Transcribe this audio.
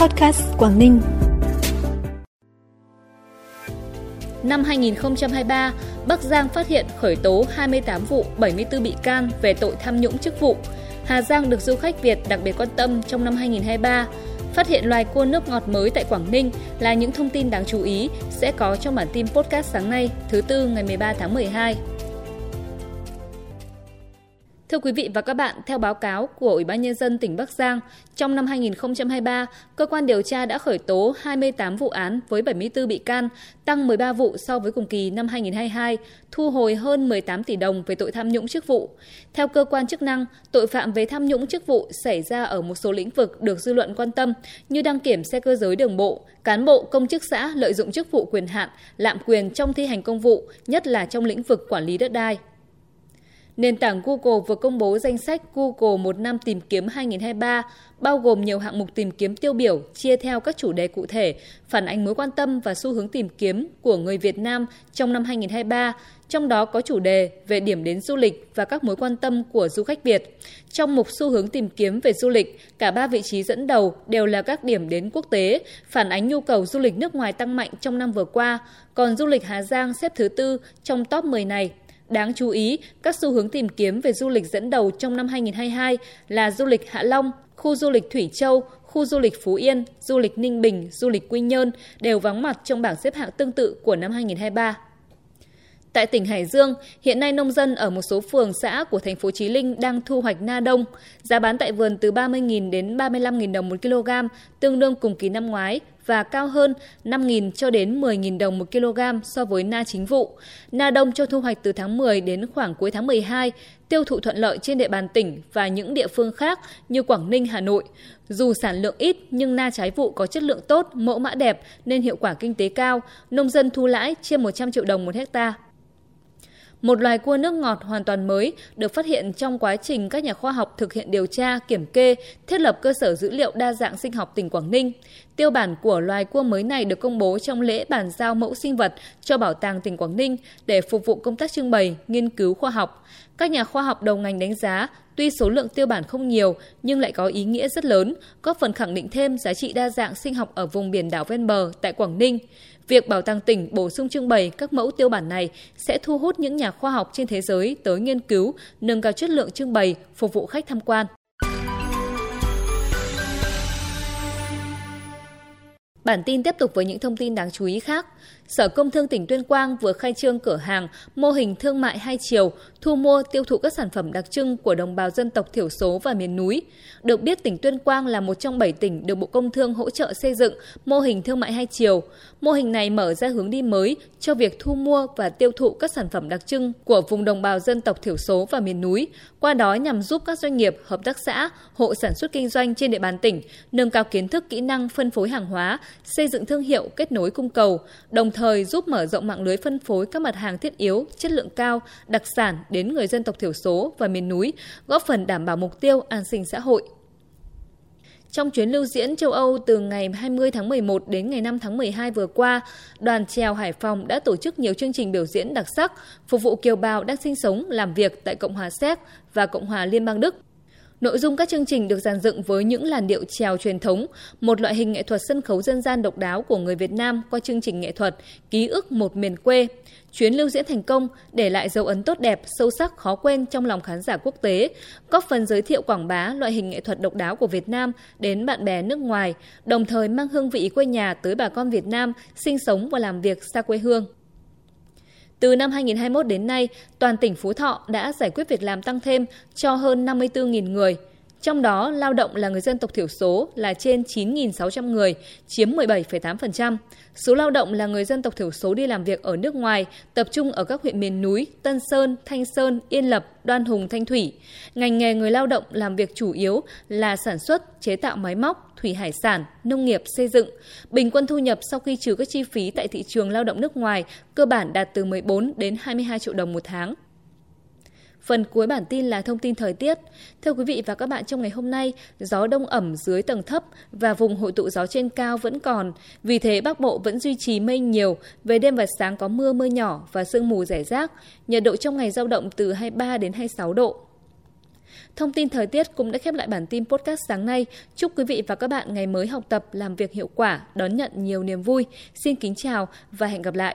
Podcast Quảng Ninh. Năm 2023, Bắc Giang phát hiện khởi tố 28 vụ 74 bị can về tội tham nhũng chức vụ. Hà Giang được du khách Việt đặc biệt quan tâm trong năm 2023. Phát hiện loài cua nước ngọt mới tại Quảng Ninh là những thông tin đáng chú ý sẽ có trong bản tin podcast sáng nay, thứ Tư ngày 13 tháng 12. Thưa quý vị và các bạn, theo báo cáo của Ủy ban Nhân dân tỉnh Bắc Giang, trong năm 2023, cơ quan điều tra đã khởi tố 28 vụ án với 74 bị can, tăng 13 vụ so với cùng kỳ năm 2022, thu hồi hơn 18 tỷ đồng về tội tham nhũng chức vụ. Theo cơ quan chức năng, tội phạm về tham nhũng chức vụ xảy ra ở một số lĩnh vực được dư luận quan tâm như đăng kiểm xe cơ giới đường bộ, cán bộ công chức xã lợi dụng chức vụ quyền hạn, lạm quyền trong thi hành công vụ, nhất là trong lĩnh vực quản lý đất đai. Nền tảng Google vừa công bố danh sách Google một năm tìm kiếm 2023, bao gồm nhiều hạng mục tìm kiếm tiêu biểu chia theo các chủ đề cụ thể, phản ánh mối quan tâm và xu hướng tìm kiếm của người Việt Nam trong năm 2023, trong đó có chủ đề về điểm đến du lịch và các mối quan tâm của du khách Việt. Trong mục xu hướng tìm kiếm về du lịch, cả ba vị trí dẫn đầu đều là các điểm đến quốc tế, phản ánh nhu cầu du lịch nước ngoài tăng mạnh trong năm vừa qua, còn du lịch Hà Giang xếp thứ tư trong top 10 này. Đáng chú ý, các xu hướng tìm kiếm về du lịch dẫn đầu trong năm 2022 là du lịch Hạ Long, khu du lịch Thủy Châu, khu du lịch Phú Yên, du lịch Ninh Bình, du lịch Quy Nhơn đều vắng mặt trong bảng xếp hạng tương tự của năm 2023. Tại tỉnh Hải Dương, hiện nay nông dân ở một số phường xã của thành phố Chí Linh đang thu hoạch na đông. Giá bán tại vườn từ 30.000 đến 35.000 đồng một kg, tương đương cùng kỳ năm ngoái và cao hơn 5.000 cho đến 10.000 đồng một kg so với na chính vụ. Na đông cho thu hoạch từ tháng 10 đến khoảng cuối tháng 12, tiêu thụ thuận lợi trên địa bàn tỉnh và những địa phương khác như Quảng Ninh, Hà Nội. Dù sản lượng ít nhưng na trái vụ có chất lượng tốt, mẫu mã đẹp nên hiệu quả kinh tế cao, nông dân thu lãi trên 100 triệu đồng một hectare. Một loài cua nước ngọt hoàn toàn mới được phát hiện trong quá trình các nhà khoa học thực hiện điều tra, kiểm kê, thiết lập cơ sở dữ liệu đa dạng sinh học tỉnh Quảng Ninh. Tiêu bản của loài cua mới này được công bố trong lễ bàn giao mẫu sinh vật cho Bảo tàng tỉnh Quảng Ninh để phục vụ công tác trưng bày, nghiên cứu khoa học. Các nhà khoa học đầu ngành đánh giá, tuy số lượng tiêu bản không nhiều nhưng lại có ý nghĩa rất lớn, góp phần khẳng định thêm giá trị đa dạng sinh học ở vùng biển đảo ven bờ tại Quảng Ninh. Việc bảo tàng tỉnh bổ sung trưng bày các mẫu tiêu bản này sẽ thu hút những nhà khoa học trên thế giới tới nghiên cứu, nâng cao chất lượng trưng bày, phục vụ khách tham quan. Bản tin tiếp tục với những thông tin đáng chú ý khác. Sở Công Thương tỉnh Tuyên Quang vừa khai trương cửa hàng mô hình thương mại hai chiều, thu mua tiêu thụ các sản phẩm đặc trưng của đồng bào dân tộc thiểu số và miền núi. Được biết tỉnh Tuyên Quang là một trong 7 tỉnh được Bộ Công Thương hỗ trợ xây dựng mô hình thương mại hai chiều. Mô hình này mở ra hướng đi mới cho việc thu mua và tiêu thụ các sản phẩm đặc trưng của vùng đồng bào dân tộc thiểu số và miền núi, qua đó nhằm giúp các doanh nghiệp, hợp tác xã, hộ sản xuất kinh doanh trên địa bàn tỉnh nâng cao kiến thức kỹ năng phân phối hàng hóa, xây dựng thương hiệu kết nối cung cầu, đồng thời thời giúp mở rộng mạng lưới phân phối các mặt hàng thiết yếu, chất lượng cao, đặc sản đến người dân tộc thiểu số và miền núi, góp phần đảm bảo mục tiêu an sinh xã hội. Trong chuyến lưu diễn châu Âu từ ngày 20 tháng 11 đến ngày 5 tháng 12 vừa qua, đoàn trèo Hải Phòng đã tổ chức nhiều chương trình biểu diễn đặc sắc phục vụ kiều bào đang sinh sống, làm việc tại Cộng hòa Séc và Cộng hòa Liên bang Đức. Nội dung các chương trình được dàn dựng với những làn điệu trèo truyền thống, một loại hình nghệ thuật sân khấu dân gian độc đáo của người Việt Nam qua chương trình nghệ thuật Ký ức một miền quê. Chuyến lưu diễn thành công để lại dấu ấn tốt đẹp, sâu sắc, khó quên trong lòng khán giả quốc tế, góp phần giới thiệu quảng bá loại hình nghệ thuật độc đáo của Việt Nam đến bạn bè nước ngoài, đồng thời mang hương vị quê nhà tới bà con Việt Nam sinh sống và làm việc xa quê hương. Từ năm 2021 đến nay, toàn tỉnh Phú Thọ đã giải quyết việc làm tăng thêm cho hơn 54.000 người. Trong đó, lao động là người dân tộc thiểu số là trên 9.600 người, chiếm 17,8%. Số lao động là người dân tộc thiểu số đi làm việc ở nước ngoài, tập trung ở các huyện miền núi Tân Sơn, Thanh Sơn, Yên Lập, Đoan Hùng, Thanh Thủy. Ngành nghề người lao động làm việc chủ yếu là sản xuất, chế tạo máy móc, thủy hải sản, nông nghiệp, xây dựng. Bình quân thu nhập sau khi trừ các chi phí tại thị trường lao động nước ngoài cơ bản đạt từ 14 đến 22 triệu đồng một tháng. Phần cuối bản tin là thông tin thời tiết. Thưa quý vị và các bạn, trong ngày hôm nay, gió đông ẩm dưới tầng thấp và vùng hội tụ gió trên cao vẫn còn. Vì thế, Bắc Bộ vẫn duy trì mây nhiều, về đêm và sáng có mưa mưa nhỏ và sương mù rải rác. Nhiệt độ trong ngày giao động từ 23 đến 26 độ. Thông tin thời tiết cũng đã khép lại bản tin podcast sáng nay. Chúc quý vị và các bạn ngày mới học tập, làm việc hiệu quả, đón nhận nhiều niềm vui. Xin kính chào và hẹn gặp lại.